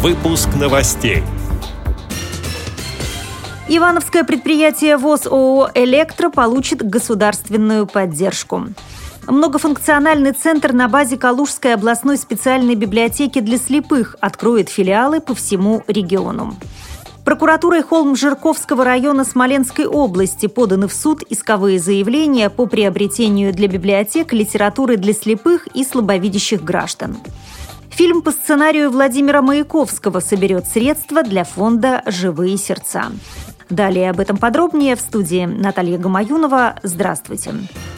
Выпуск новостей. Ивановское предприятие ВОЗ ООО «Электро» получит государственную поддержку. Многофункциональный центр на базе Калужской областной специальной библиотеки для слепых откроет филиалы по всему региону. Прокуратурой Холм-Жирковского района Смоленской области поданы в суд исковые заявления по приобретению для библиотек литературы для слепых и слабовидящих граждан. Фильм по сценарию Владимира Маяковского соберет средства для фонда «Живые сердца». Далее об этом подробнее в студии Наталья Гамаюнова. Здравствуйте. Здравствуйте.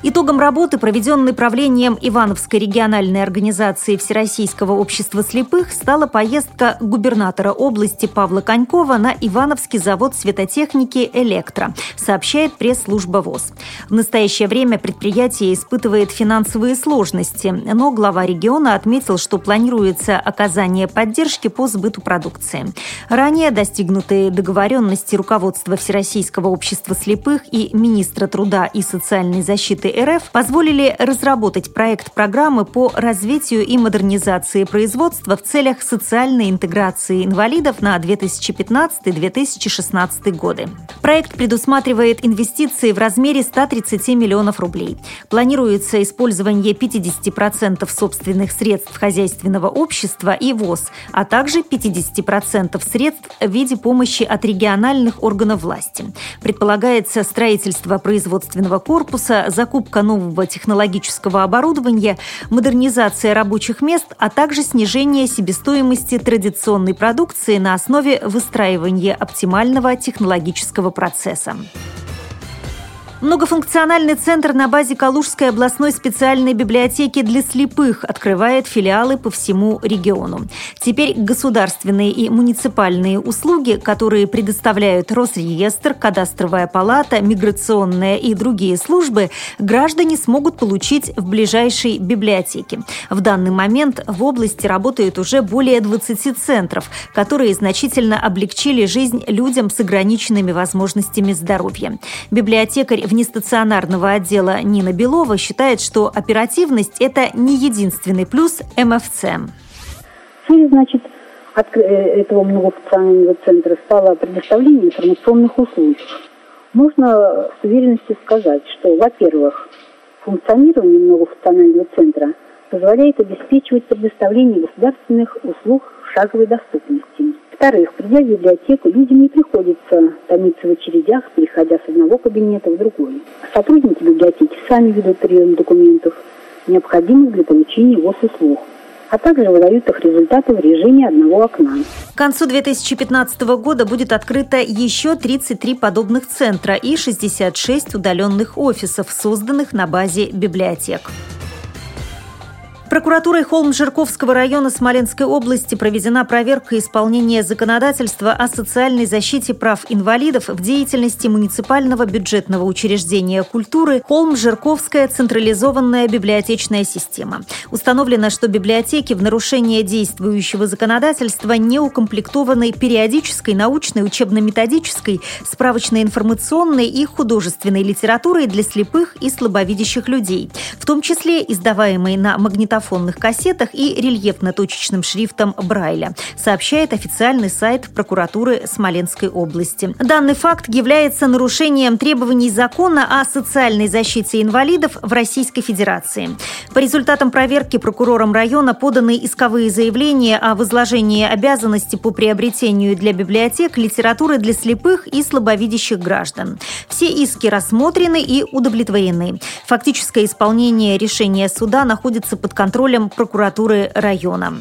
Итогом работы, проведенной правлением Ивановской региональной организации Всероссийского общества слепых, стала поездка губернатора области Павла Конькова на Ивановский завод светотехники «Электро», сообщает пресс-служба ВОЗ. В настоящее время предприятие испытывает финансовые сложности, но глава региона отметил, что планируется оказание поддержки по сбыту продукции. Ранее достигнутые договоренности руководства Всероссийского общества слепых и министра труда и социальной защиты Минюсты РФ позволили разработать проект программы по развитию и модернизации производства в целях социальной интеграции инвалидов на 2015-2016 годы. Проект предусматривает инвестиции в размере 130 миллионов рублей. Планируется использование 50% собственных средств хозяйственного общества и ВОЗ, а также 50% средств в виде помощи от региональных органов власти. Предполагается строительство производственного корпуса, закупка закупка нового технологического оборудования, модернизация рабочих мест, а также снижение себестоимости традиционной продукции на основе выстраивания оптимального технологического процесса. Многофункциональный центр на базе Калужской областной специальной библиотеки для слепых открывает филиалы по всему региону. Теперь государственные и муниципальные услуги, которые предоставляют Росреестр, Кадастровая палата, миграционная и другие службы, граждане смогут получить в ближайшей библиотеке. В данный момент в области работают уже более 20 центров, которые значительно облегчили жизнь людям с ограниченными возможностями здоровья. Библиотекарь внестационарного отдела Нина Белова считает, что оперативность – это не единственный плюс МФЦ. Цель, значит, э, этого многофункционального центра стало предоставление информационных услуг. Можно с уверенностью сказать, что, во-первых, функционирование многофункционального центра позволяет обеспечивать предоставление государственных услуг шаговой доступности. Во-вторых, придя в библиотеку, людям не приходится томиться в очередях, переходя с одного кабинета в другой. Сотрудники библиотеки сами ведут прием документов, необходимых для получения госуслуг а также выдают их результаты в режиме одного окна. К концу 2015 года будет открыто еще 33 подобных центра и 66 удаленных офисов, созданных на базе библиотек. Прокуратурой Холм-Жирковского района Смоленской области проведена проверка исполнения законодательства о социальной защите прав инвалидов в деятельности муниципального бюджетного учреждения культуры Холм-Жирковская централизованная библиотечная система. Установлено, что библиотеки в нарушение действующего законодательства не укомплектованы периодической научной, учебно-методической, справочно-информационной и художественной литературой для слепых и слабовидящих людей, в том числе издаваемой на магнитофон магнитофонных кассетах и рельефно-точечным шрифтом Брайля, сообщает официальный сайт прокуратуры Смоленской области. Данный факт является нарушением требований закона о социальной защите инвалидов в Российской Федерации. По результатам проверки прокурором района поданы исковые заявления о возложении обязанности по приобретению для библиотек литературы для слепых и слабовидящих граждан. Все иски рассмотрены и удовлетворены. Фактическое исполнение решения суда находится под контролем прокуратуры района.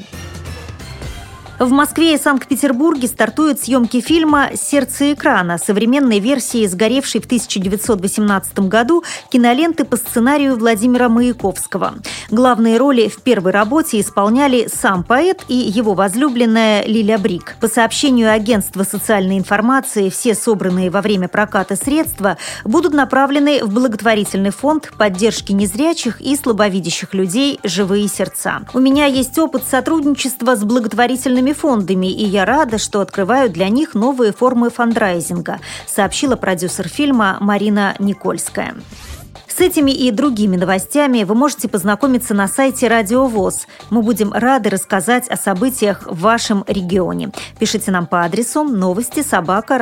В Москве и Санкт-Петербурге стартуют съемки фильма «Сердце экрана», современной версии сгоревшей в 1918 году киноленты по сценарию Владимира Маяковского. Главные роли в первой работе исполняли сам поэт и его возлюбленная Лиля Брик. По сообщению агентства социальной информации, все собранные во время проката средства будут направлены в благотворительный фонд поддержки незрячих и слабовидящих людей «Живые сердца». У меня есть опыт сотрудничества с благотворительными разными фондами, и я рада, что открываю для них новые формы фандрайзинга, сообщила продюсер фильма Марина Никольская. С этими и другими новостями вы можете познакомиться на сайте Радио ВОЗ. Мы будем рады рассказать о событиях в вашем регионе. Пишите нам по адресу новости собака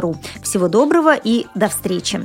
ру. Всего доброго и до встречи.